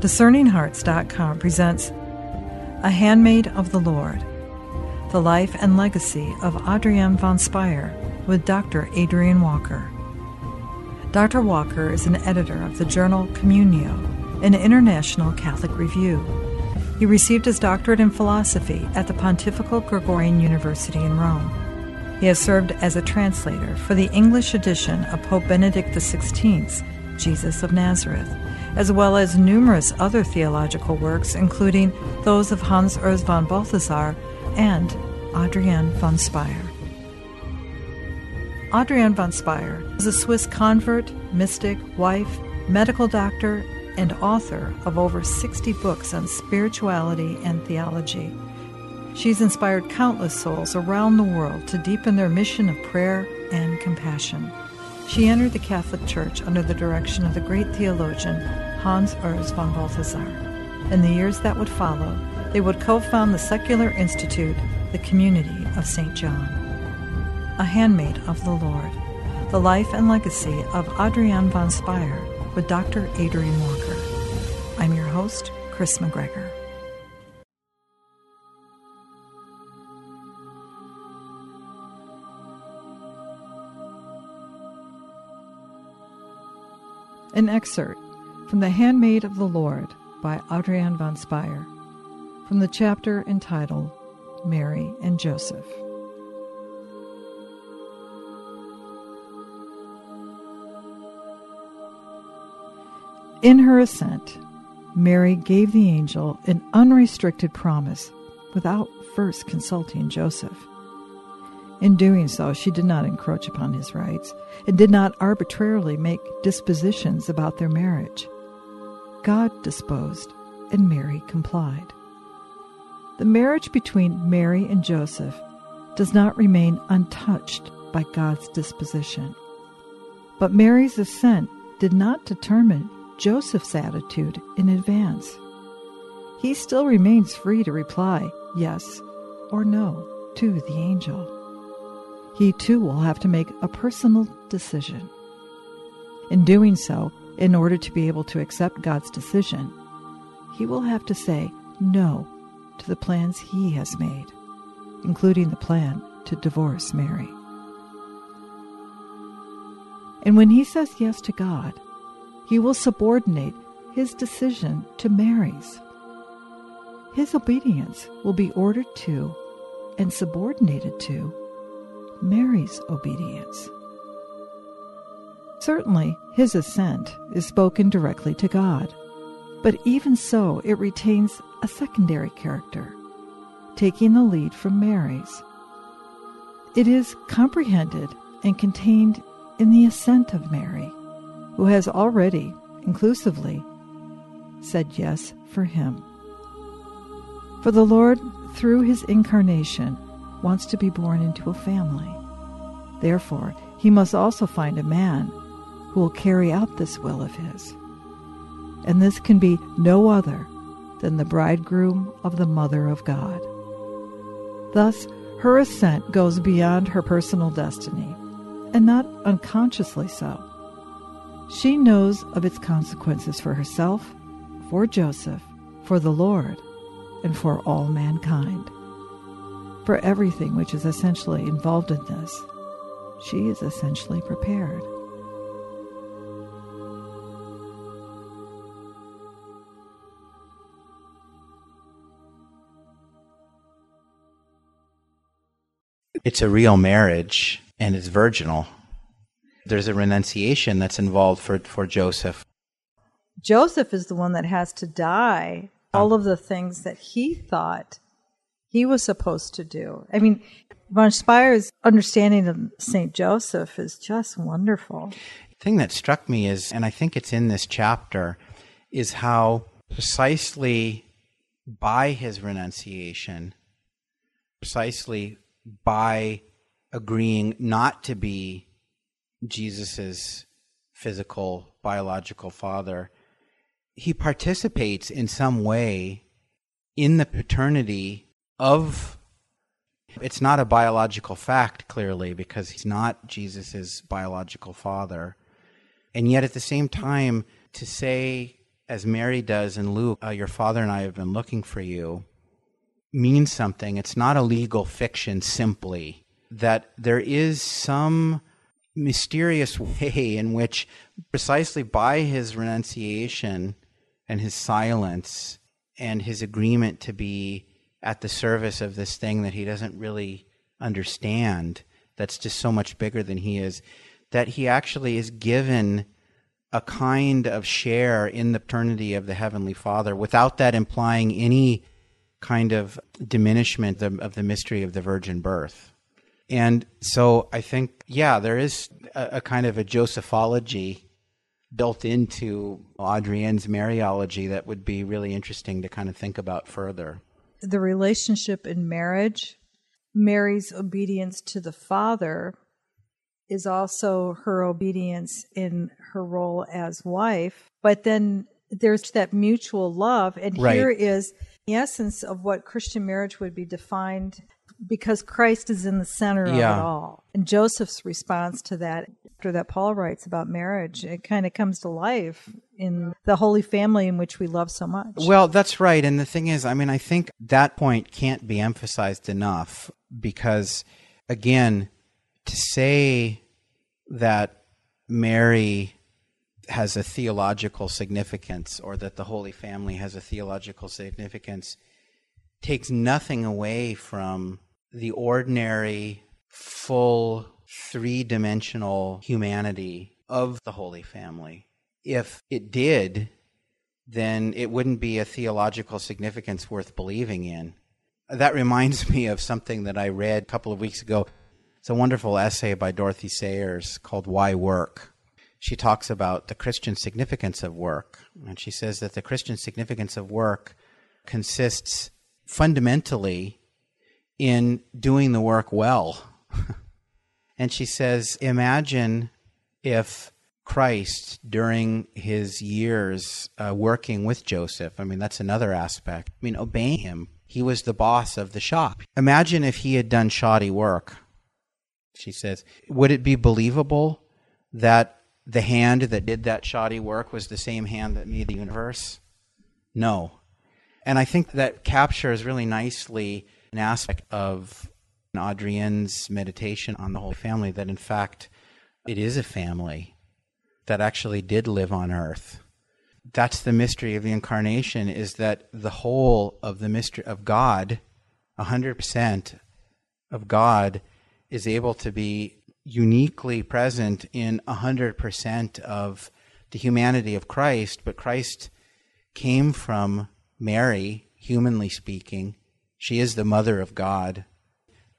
DiscerningHearts.com presents A Handmaid of the Lord The Life and Legacy of Adrienne von Speyr with Dr. Adrian Walker. Dr. Walker is an editor of the journal Communio, an international Catholic review. He received his doctorate in philosophy at the Pontifical Gregorian University in Rome. He has served as a translator for the English edition of Pope Benedict XVI's Jesus of Nazareth, as well as numerous other theological works, including those of Hans Urs von Balthasar and Adrienne von Speyr. Adrienne von Speyr is a Swiss convert, mystic, wife, medical doctor, and author of over 60 books on spirituality and theology. She's inspired countless souls around the world to deepen their mission of prayer and compassion. She entered the Catholic Church under the direction of the great theologian Hans Urs von Balthasar. In the years that would follow, they would co found the secular institute, the Community of St. John. A Handmaid of the Lord, the life and legacy of Adrienne von Speyr with Dr. Adrian Walker. I'm your host, Chris McGregor. An excerpt from The Handmaid of the Lord by Adrienne von Speyr, from the chapter entitled Mary and Joseph. In her assent, Mary gave the angel an unrestricted promise without first consulting Joseph. In doing so, she did not encroach upon his rights and did not arbitrarily make dispositions about their marriage. God disposed, and Mary complied. The marriage between Mary and Joseph does not remain untouched by God's disposition. But Mary's assent did not determine Joseph's attitude in advance. He still remains free to reply yes or no to the angel he too will have to make a personal decision. In doing so, in order to be able to accept God's decision, he will have to say no to the plans he has made, including the plan to divorce Mary. And when he says yes to God, he will subordinate his decision to Mary's. His obedience will be ordered to and subordinated to Mary's obedience. Certainly, his assent is spoken directly to God, but even so, it retains a secondary character, taking the lead from Mary's. It is comprehended and contained in the assent of Mary, who has already, inclusively, said yes for him. For the Lord, through his incarnation, wants to be born into a family. Therefore, he must also find a man who will carry out this will of his. And this can be no other than the bridegroom of the Mother of God. Thus, her assent goes beyond her personal destiny, and not unconsciously so. She knows of its consequences for herself, for Joseph, for the Lord, and for all mankind for everything which is essentially involved in this. She is essentially prepared. It's a real marriage and it's virginal. There's a renunciation that's involved for, for Joseph. Joseph is the one that has to die all um, of the things that he thought he was supposed to do. I mean, von Speyr's understanding of St. Joseph is just wonderful. The thing that struck me is, and I think it's in this chapter, is how precisely by his renunciation, precisely by agreeing not to be Jesus's physical, biological father, he participates in some way in the paternity of it's not a biological fact clearly because he's not Jesus's biological father. And yet at the same time to say as Mary does in Luke, uh, your father and I have been looking for you, means something. It's not a legal fiction simply, that there is some mysterious way in which, precisely by his renunciation and his silence and his agreement to be at the service of this thing that he doesn't really understand, that's just so much bigger than he is, that he actually is given a kind of share in the paternity of the Heavenly Father without that implying any kind of diminishment of, the mystery of the virgin birth. And so I think, yeah, there is a, a kind of a Josephology built into Adrienne's Mariology that would be really interesting to kind of think about further. The relationship in marriage, Mary's obedience to the Father is also her obedience in her role as wife. But then there's that mutual love. And right. here is the essence of what Christian marriage would be defined because Christ is in the center yeah. of it all. And Joseph's response to that, after that Paul writes about marriage, it kind of comes to life in the holy family in which we love so much. Well, that's right. And the thing is, I mean, I think that point can't be emphasized enough because, again, to say that Mary has a theological significance or that the Holy Family has a theological significance takes nothing away from the ordinary, full, three dimensional humanity of the Holy Family. If it did, then it wouldn't be a theological significance worth believing in. That reminds me of something that I read a couple of weeks ago. It's a wonderful essay by Dorothy Sayers called Why Work? She talks about the Christian significance of work. And she says that the Christian significance of work consists fundamentally in doing the work well. and she says, imagine if Christ, during his years uh, working with Joseph, I mean, that's another aspect. I mean, obeying him, he was the boss of the shop. Imagine if he had done shoddy work. She says, would it be believable that the hand that did that shoddy work was the same hand that made the universe? No. And I think that captures really nicely an aspect of Adrienne's meditation on the Holy Family that, in fact, it is a family that actually did live on earth. That's the mystery of the incarnation is that the whole of the mystery of God, 100% of God, is able to be uniquely present in 100% of the humanity of Christ, but Christ came from Mary, humanly speaking, she is the mother of God.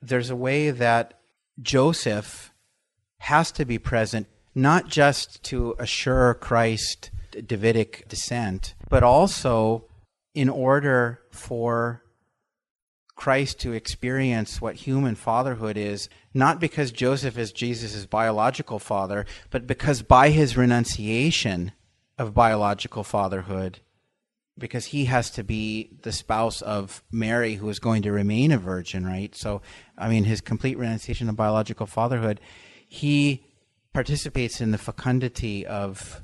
There's a way that Joseph has to be present, not just to assure Christ Davidic descent, but also in order for Christ to experience what human fatherhood is, not because Joseph is Jesus' biological father, but because by his renunciation of biological fatherhood, because he has to be the spouse of Mary, who is going to remain a virgin, right? So, I mean, his complete renunciation of biological fatherhood, he participates in the fecundity of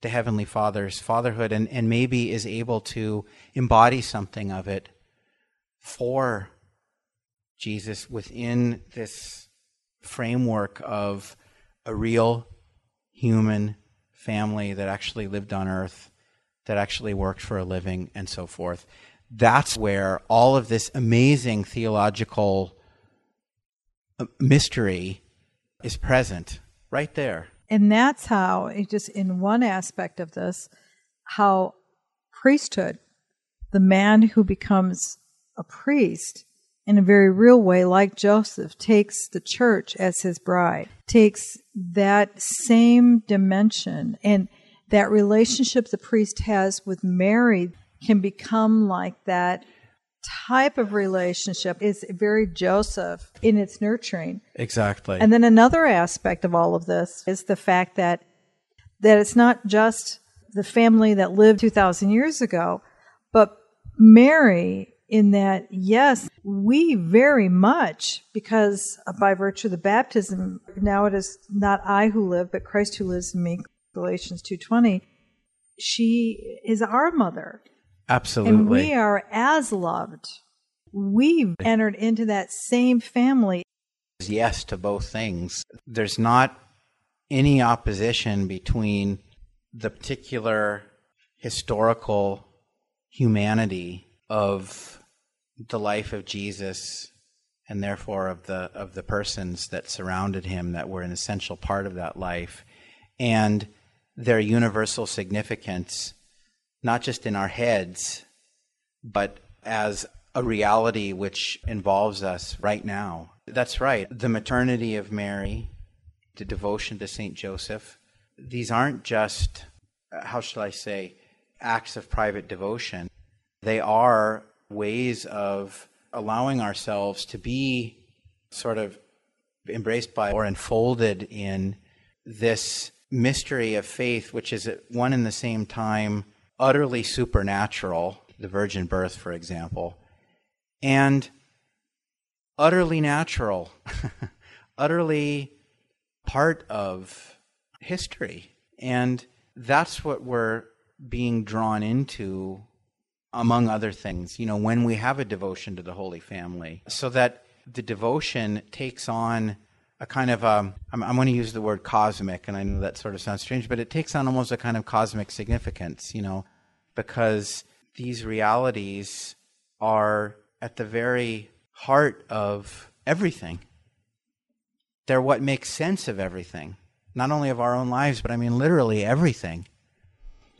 the Heavenly Father's fatherhood and, and maybe is able to embody something of it for Jesus within this framework of a real human family that actually lived on earth that actually worked for a living and so forth. That's where all of this amazing theological uh, mystery is present, right there. And that's how, just in one aspect of this, how priesthood, the man who becomes a priest in a very real way, like Joseph, takes the church as his bride, takes that same dimension and that relationship the priest has with Mary can become like that type of relationship is very Joseph in its nurturing. Exactly. And then another aspect of all of this is the fact that that it's not just the family that lived 2000 years ago, but Mary in that yes, we very much because by virtue of the baptism now it is not I who live but Christ who lives in me Galatians 2:20 she is our mother. Absolutely. And we are as loved. We've entered into that same family. Yes to both things. There's not any opposition between the particular historical humanity of the life of Jesus and therefore of the of the persons that surrounded him that were an essential part of that life and their universal significance not just in our heads but as a reality which involves us right now. That's right. The maternity of Mary the devotion to St Joseph these aren't just how shall I say acts of private devotion. They are ways of allowing ourselves to be sort of embraced by or enfolded in this mystery of faith, which is at one and the same time utterly supernatural, the virgin birth, for example, and utterly natural, utterly part of history. And that's what we're being drawn into among other things, you know, when we have a devotion to the Holy Family, so that the devotion takes on a kind of, um, I'm, I'm going to use the word cosmic, and I know that sort of sounds strange, but it takes on almost a kind of cosmic significance, you know, because these realities are at the very heart of everything. They're what makes sense of everything, not only of our own lives, but I mean literally everything.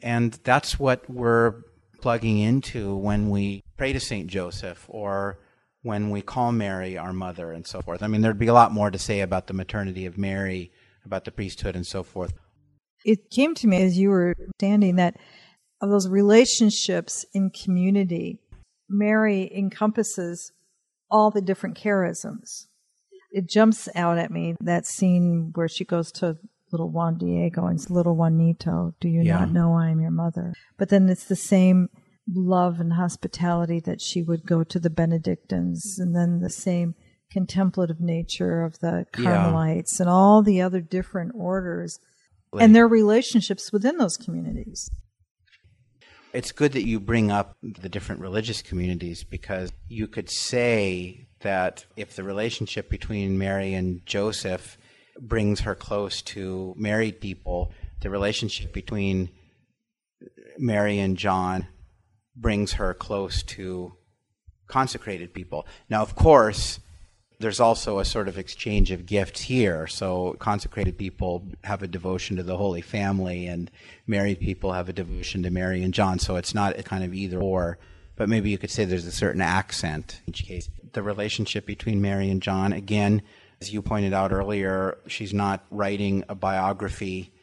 And that's what we're plugging into when we pray to St. Joseph or when we call Mary our mother and so forth. I mean, there'd be a lot more to say about the maternity of Mary, about the priesthood and so forth. It came to me as you were standing that of those relationships in community, Mary encompasses all the different charisms. It jumps out at me that scene where she goes to little Juan Diego and says, little Juanito, do you yeah. not know I am your mother? But then it's the same love and hospitality that she would go to the Benedictines and then the same contemplative nature of the Carmelites yeah. and all the other different orders and their relationships within those communities. It's good that you bring up the different religious communities because you could say that if the relationship between Mary and Joseph brings her close to married people. The relationship between Mary and John brings her close to consecrated people. Now, of course, there's also a sort of exchange of gifts here. So, consecrated people have a devotion to the Holy Family, and married people have a devotion to Mary and John. So, it's not a kind of either or, but maybe you could say there's a certain accent in each case. The relationship between Mary and John, again, as you pointed out earlier, she's not writing a biography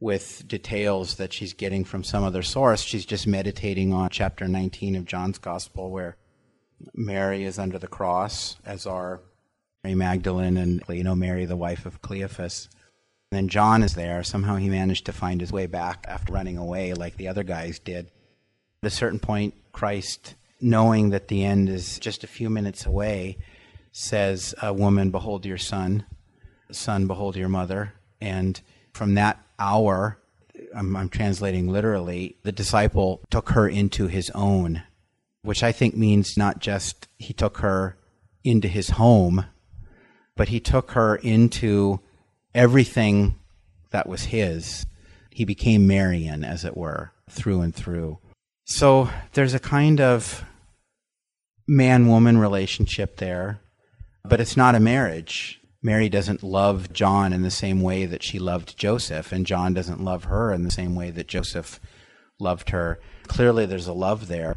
with details that she's getting from some other source. She's just meditating on chapter 19 of John's Gospel, where Mary is under the cross, as are Mary Magdalene and you know Mary, the wife of Cleophas. And then John is there. Somehow he managed to find his way back after running away, like the other guys did. At a certain point, Christ, knowing that the end is just a few minutes away, says, a Woman, behold your son, son, behold your mother. And from that hour, I'm, I'm translating literally, the disciple took her into his own, which I think means not just he took her into his home, but he took her into everything that was his. He became Marian, as it were, through and through. So there's a kind of man woman relationship there but it's not a marriage. Mary doesn't love John in the same way that she loved Joseph, and John doesn't love her in the same way that Joseph loved her. Clearly, there's a love there,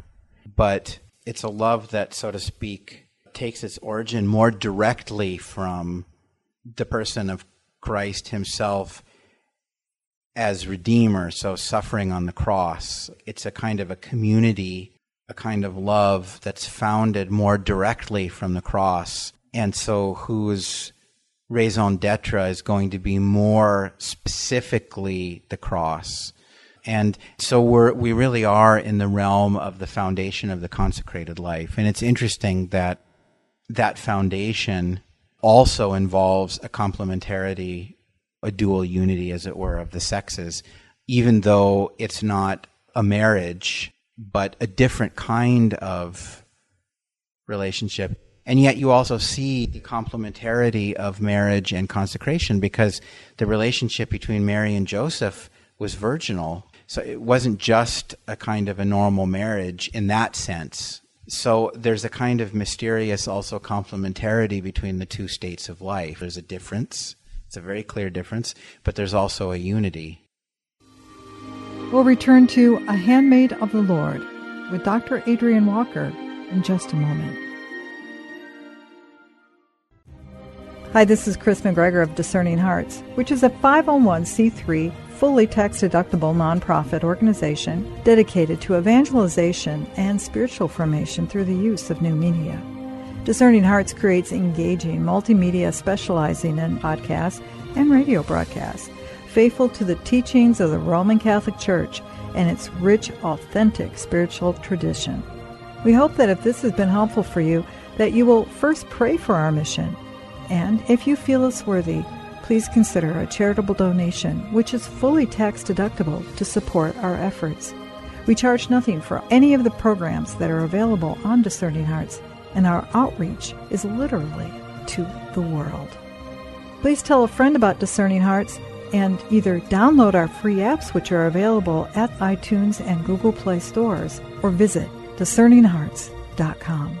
but it's a love that, so to speak, takes its origin more directly from the person of Christ himself as Redeemer, so suffering on the cross. It's a kind of a community, a kind of love that's founded more directly from the cross and so whose raison d'etre is going to be more specifically the cross. And so we're, we really are in the realm of the foundation of the consecrated life. And it's interesting that that foundation also involves a complementarity, a dual unity, as it were, of the sexes, even though it's not a marriage, but a different kind of relationship. And yet you also see the complementarity of marriage and consecration because the relationship between Mary and Joseph was virginal. So it wasn't just a kind of a normal marriage in that sense. So there's a kind of mysterious also complementarity between the two states of life. There's a difference. It's a very clear difference, but there's also a unity. We'll return to A Handmaid of the Lord with Dr. Adrian Walker in just a moment. Hi, this is Chris McGregor of Discerning Hearts, which is a 501c3 fully tax deductible nonprofit organization dedicated to evangelization and spiritual formation through the use of new media. Discerning Hearts creates engaging multimedia specializing in podcasts and radio broadcasts, faithful to the teachings of the Roman Catholic Church and its rich, authentic spiritual tradition. We hope that if this has been helpful for you, that you will first pray for our mission and if you feel us worthy, please consider a charitable donation, which is fully tax deductible to support our efforts. We charge nothing for any of the programs that are available on Discerning Hearts, and our outreach is literally to the world. Please tell a friend about Discerning Hearts and either download our free apps, which are available at iTunes and Google Play stores, or visit discerninghearts.com.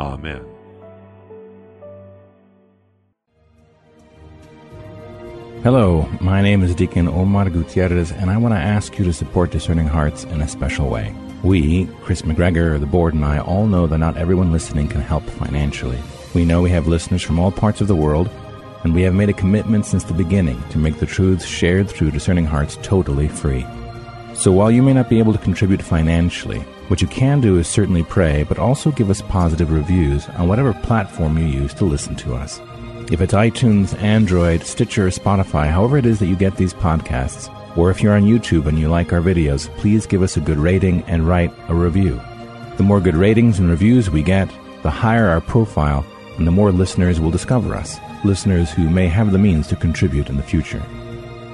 Amen. Hello, my name is Deacon Omar Gutierrez, and I want to ask you to support Discerning Hearts in a special way. We, Chris McGregor, the board, and I all know that not everyone listening can help financially. We know we have listeners from all parts of the world, and we have made a commitment since the beginning to make the truths shared through Discerning Hearts totally free. So while you may not be able to contribute financially, what you can do is certainly pray, but also give us positive reviews on whatever platform you use to listen to us. If it's iTunes, Android, Stitcher, Spotify, however it is that you get these podcasts, or if you're on YouTube and you like our videos, please give us a good rating and write a review. The more good ratings and reviews we get, the higher our profile, and the more listeners will discover us, listeners who may have the means to contribute in the future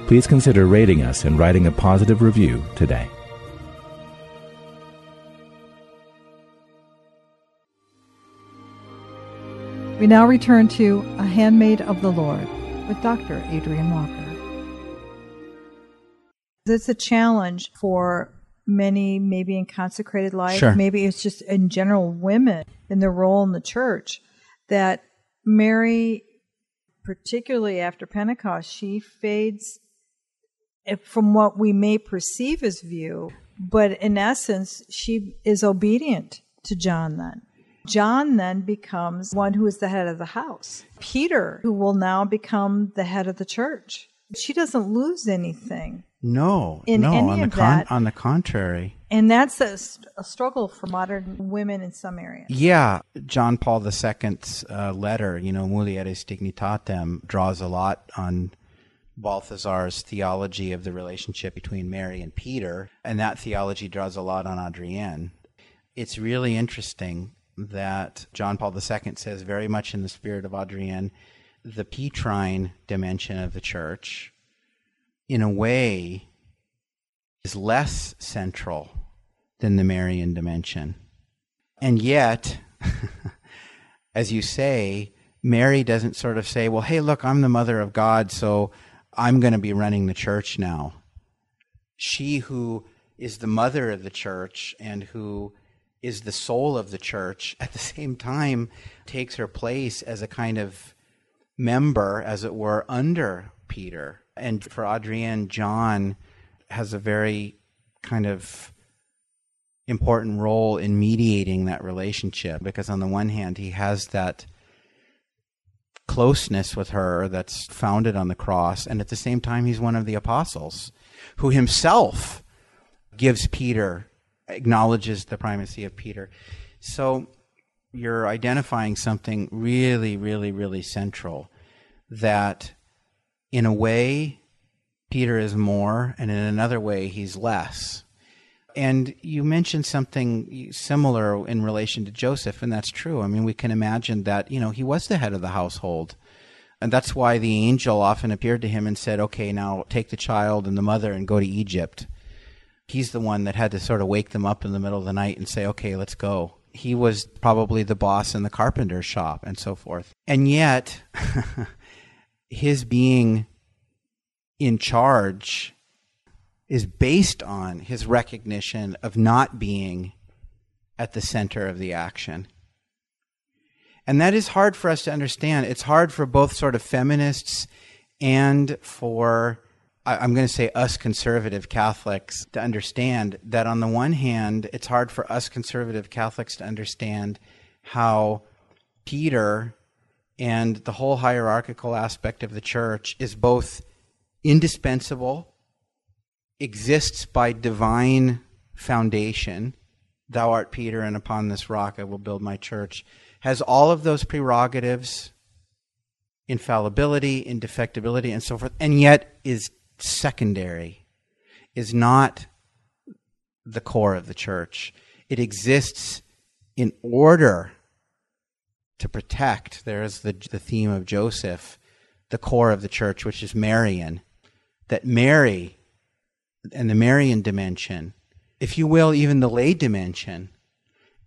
please consider rating us and writing a positive review today. We now return to A Handmaid of the Lord with Dr. Adrian Walker. It's a challenge for many, maybe in consecrated life, Sure. maybe it's just in general women in their role in the church, that Mary, particularly after Pentecost, she fades if- from what we may perceive as view, but in essence, she is obedient to John then. John then becomes one who is the head of the house. Peter, who will now become the head of the church. She doesn't lose anything. No, In no. any on the con- that- on the contrary, And that's a, a struggle for modern women in some areas. yeah. John Paul II's uh, letter, you know, Mulieris Dignitatem, draws a lot on Balthasar's theology of the relationship between Mary and Peter, and that theology draws a lot on Adrienne. It's really interesting that John Paul II says, very much in the spirit of Adrienne, the Petrine dimension of the church, in a way, is less central than the Marian dimension. And yet, as you say, Mary doesn't sort of say, well, hey, look, I'm the mother of God, so I'm going to be running the church now. She who is the mother of the church and who is the soul of the church at the same time takes her place as a kind of member, as it were, under Peter. And for Adrienne, John has a very kind of important role in mediating that relationship because on the one hand he has that closeness with her that's founded on the cross. And at the same time, he's one of the apostles who himself gives Peter, acknowledges the primacy of Peter. So you're identifying something really, really, really central that in a way, Peter is more, and in another way, he's less. And you mentioned something similar in relation to Joseph, and that's true. I mean, we can imagine that, you know, he was the head of the household. And that's why the angel often appeared to him and said, okay, now take the child and the mother and go to Egypt. He's the one that had to sort of wake them up in the middle of the night and say, okay, let's go. He was probably the boss in the carpenter's shop and so forth. And yet, his being in charge is based on his recognition of not being at the center of the action. And that is hard for us to understand. It's hard for both sort of feminists and for, I'm going to say, us conservative Catholics to understand that on the one hand, it's hard for us conservative Catholics to understand how Peter and the whole hierarchical aspect of the church is both indispensable, exists by divine foundation. Thou art Peter, and upon this rock I will build my church. Has all of those prerogatives, infallibility, indefectibility, and so forth, and yet is secondary, is not the core of the church. It exists in order to protect. There is the, the theme of Joseph, the core of the church, which is Marian. That Mary and the Marian dimension, if you will, even the lay dimension,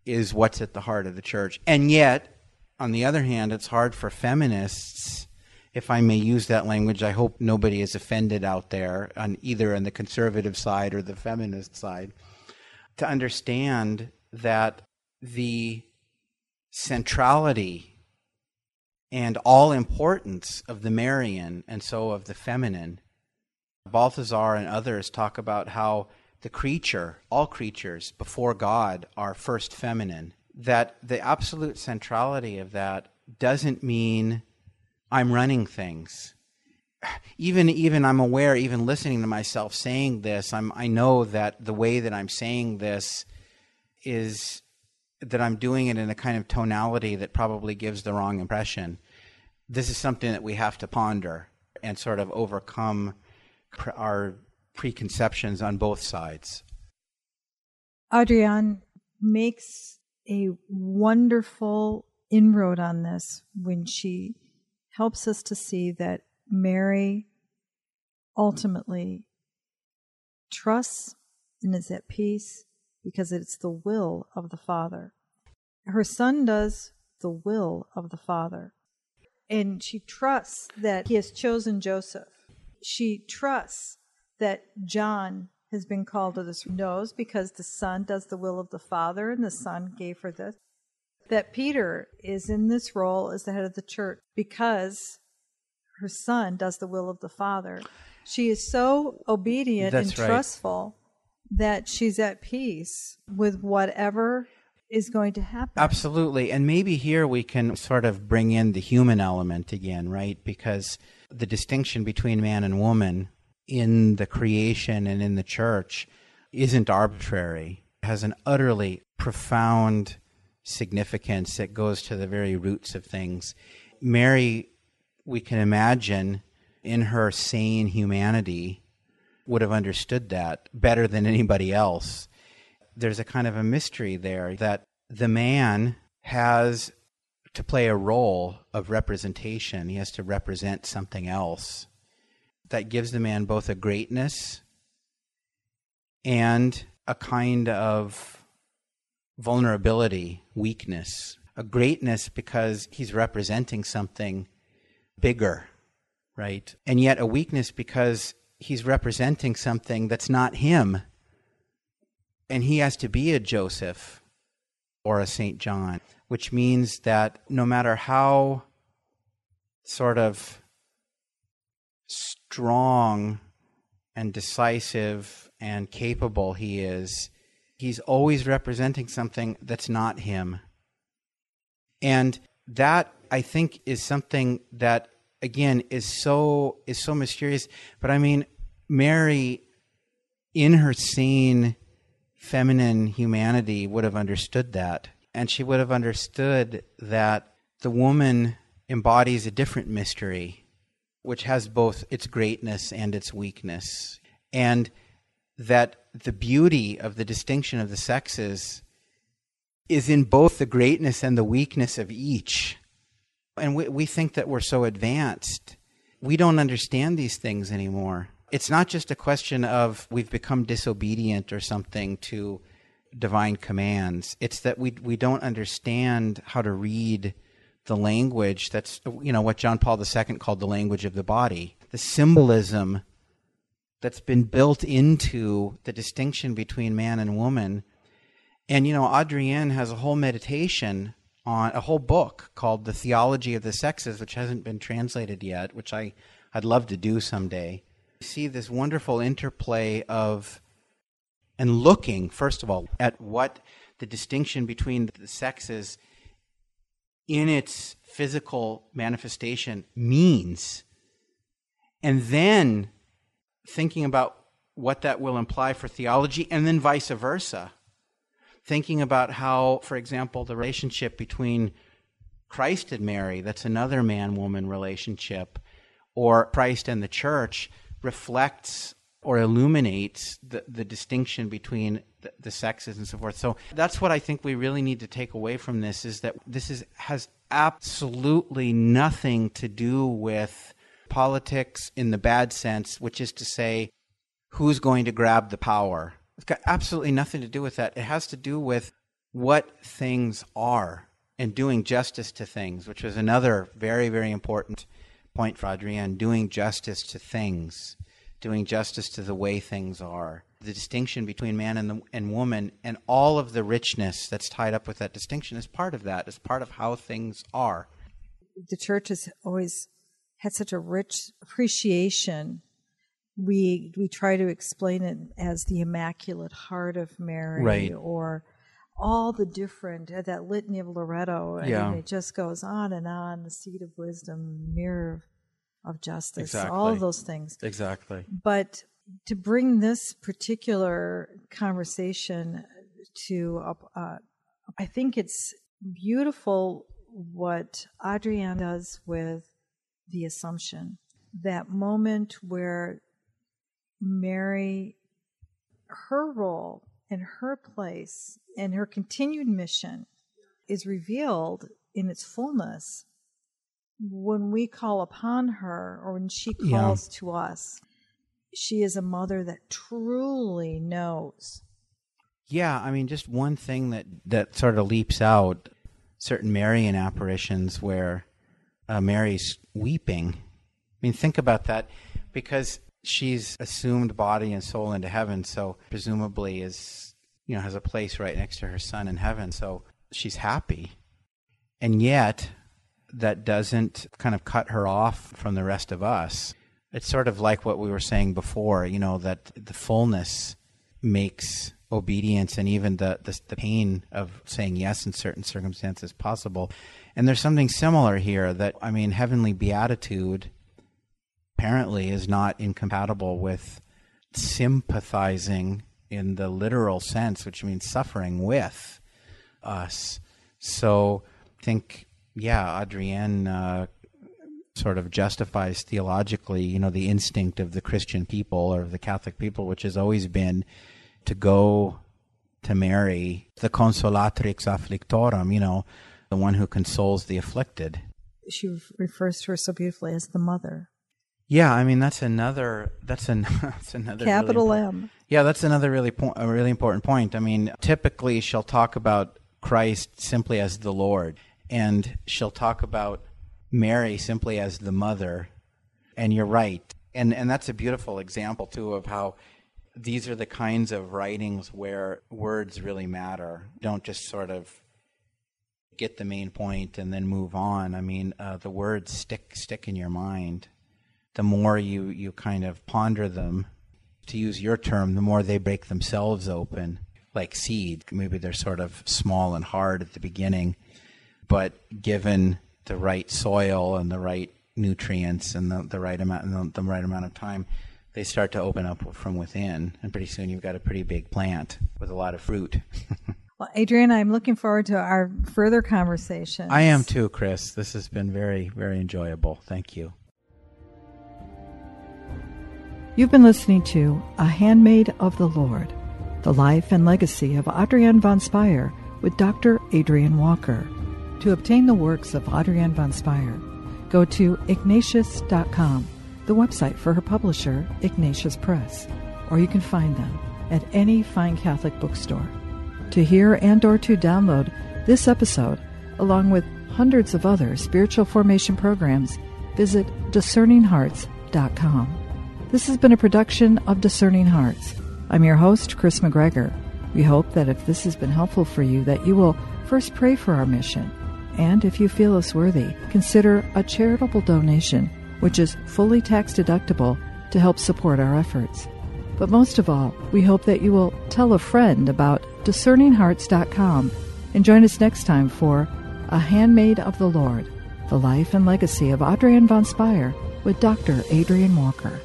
is what's at the heart of the church. And yet, on the other hand, it's hard for feminists, if I may use that language. I hope nobody is offended out there, on either on the conservative side or the feminist side, to understand that the centrality and all importance of the Marian and so of the feminine. Balthasar and others talk about how the creature, all creatures before God, are first feminine. That the absolute centrality of that doesn't mean I'm running things. Even even I'm aware, even listening to myself saying this, I'm I know that the way that I'm saying this is that I'm doing it in a kind of tonality that probably gives the wrong impression. This is something that we have to ponder and sort of overcome our preconceptions on both sides. Adrienne makes a wonderful inroad on this when she helps us to see that Mary ultimately trusts and is at peace because it's the will of the Father. Her son does the will of the Father. And she trusts that he has chosen Joseph. She trusts that John has been called to this knows because the son does the will of the father and the son gave her this that peter is in this role as the head of the church because her son does the will of the father she is so obedient That's and right. trustful that she's at peace with whatever is going to happen. Absolutely. And maybe here we can sort of bring in the human element again, right? Because the distinction between man and woman in the creation and in the church isn't arbitrary. It has an utterly profound significance that goes to the very roots of things. Mary, we can imagine in her sane humanity, would have understood that better than anybody else. There's a kind of a mystery there that the man has to play a role of representation. He has to represent something else that gives the man both a greatness and a kind of vulnerability, weakness. A greatness because he's representing something bigger, right? And yet a weakness because he's representing something that's not him. And he has to be a Joseph or a St. John, which means that no matter how sort of strong and decisive and capable he is, he's always representing something that's not him. And that I think is something that again is so is so mysterious. But I mean, Mary, in her sane, feminine humanity, would have understood that, and she would have understood that the woman embodies a different mystery, which has both its greatness and its weakness, and that the beauty of the distinction of the sexes is in both the greatness and the weakness of each. And we, we think that we're so advanced. We don't understand these things anymore. It's not just a question of we've become disobedient or something to divine commands. It's that we, we don't understand how to read the language that's, you know, what John Paul II called the language of the body. The symbolism that's been built into the distinction between man and woman. And, you know, Adrienne has a whole meditation on a whole book called The Theology of the Sexes, which hasn't been translated yet, which I, I'd love to do someday. You see this wonderful interplay of, and looking, first of all, at what the distinction between the sexes in its physical manifestation means. And then thinking about what that will imply for theology, and then vice versa. Thinking about how, for example, the relationship between Christ and Mary, that's another man woman relationship, or Christ and the church, reflects or illuminates the, the distinction between the, the, sexes and so forth. So that's what I think we really need to take away from this is that this is has absolutely nothing to do with politics in the bad sense, which is to say, who's going to grab the power. It's got absolutely nothing to do with that. It has to do with what things are and doing justice to things, which was another very, very important point for Adrienne doing justice to things, doing justice to the way things are. The distinction between man and, the, and woman and all of the richness that's tied up with that distinction is part of that, is part of how things are. The church has always had such a rich appreciation. We we try to explain it as the Immaculate Heart of Mary, right. or all the different uh, that litany of Loreto. Yeah. Mean, it just goes on and on. The seat of wisdom, mirror of justice, exactly. all of those things. Exactly. But to bring this particular conversation to, uh, I think it's beautiful what Adrienne does with the Assumption, that moment where Mary, her role and her place and her continued mission is revealed in its fullness when we call upon her or when she calls yeah. to us. She is a mother that truly knows. Yeah, I mean, just one thing that, that sort of leaps out certain Marian apparitions where uh, Mary's weeping. I mean, think about that because she's assumed body and soul into heaven, so presumably is you know has a place right next to her son in heaven, so she's happy. And yet that doesn't kind of cut her off from the rest of us. It's sort of like what we were saying before, you know, that the fullness makes obedience and even the, the, the pain of saying yes in certain circumstances possible. And there's something similar here that I mean, heavenly beatitude apparently is not incompatible with sympathizing in the literal sense, which means suffering with us. So I think, yeah, Adrienne uh, sort of justifies theologically, you know, the instinct of the Christian people or the Catholic people, which has always been to go to Mary, the consolatrix afflictorum, you know, the one who consoles the afflicted. She refers to her so beautifully as the mother. Yeah, I mean that's another that's, an, that's another capital really M. Yeah, that's another really po- a really important point. I mean, typically she'll talk about Christ simply as the Lord, and she'll talk about Mary simply as the mother. And you're right, and and that's a beautiful example too of how these are the kinds of writings where words really matter. Don't just sort of get the main point and then move on. I mean, uh, the words stick stick in your mind. The more you you kind of ponder them, to use your term, the more they break themselves open, like seed. Maybe they're sort of small and hard at the beginning, but given the right soil and the right nutrients and the, the right amount and the, the right amount of time, they start to open up from within, and pretty soon you've got a pretty big plant with a lot of fruit. well, Adrian, I'm looking forward to our further conversation. I am too, Chris. This has been very, very enjoyable. Thank you. You've been listening to A Handmaid of the Lord, the life and legacy of Adrienne von Speyr with Dr. Adrian Walker. To obtain the works of Adrienne von Speyr, go to ignatius.com, the website for her publisher, Ignatius Press, or you can find them at any fine Catholic bookstore. To hear and or to download this episode, along with hundreds of other spiritual formation programs, visit discerninghearts.com. This has been a production of Discerning Hearts. I'm your host, Chris McGregor. We hope that if this has been helpful for you, that you will first pray for our mission and if you feel us worthy, consider a charitable donation, which is fully tax deductible to help support our efforts. But most of all, we hope that you will tell a friend about discerninghearts.com and join us next time for A Handmaid of the Lord, the life and legacy of Adrienne von Speyr with Dr. Adrian Walker.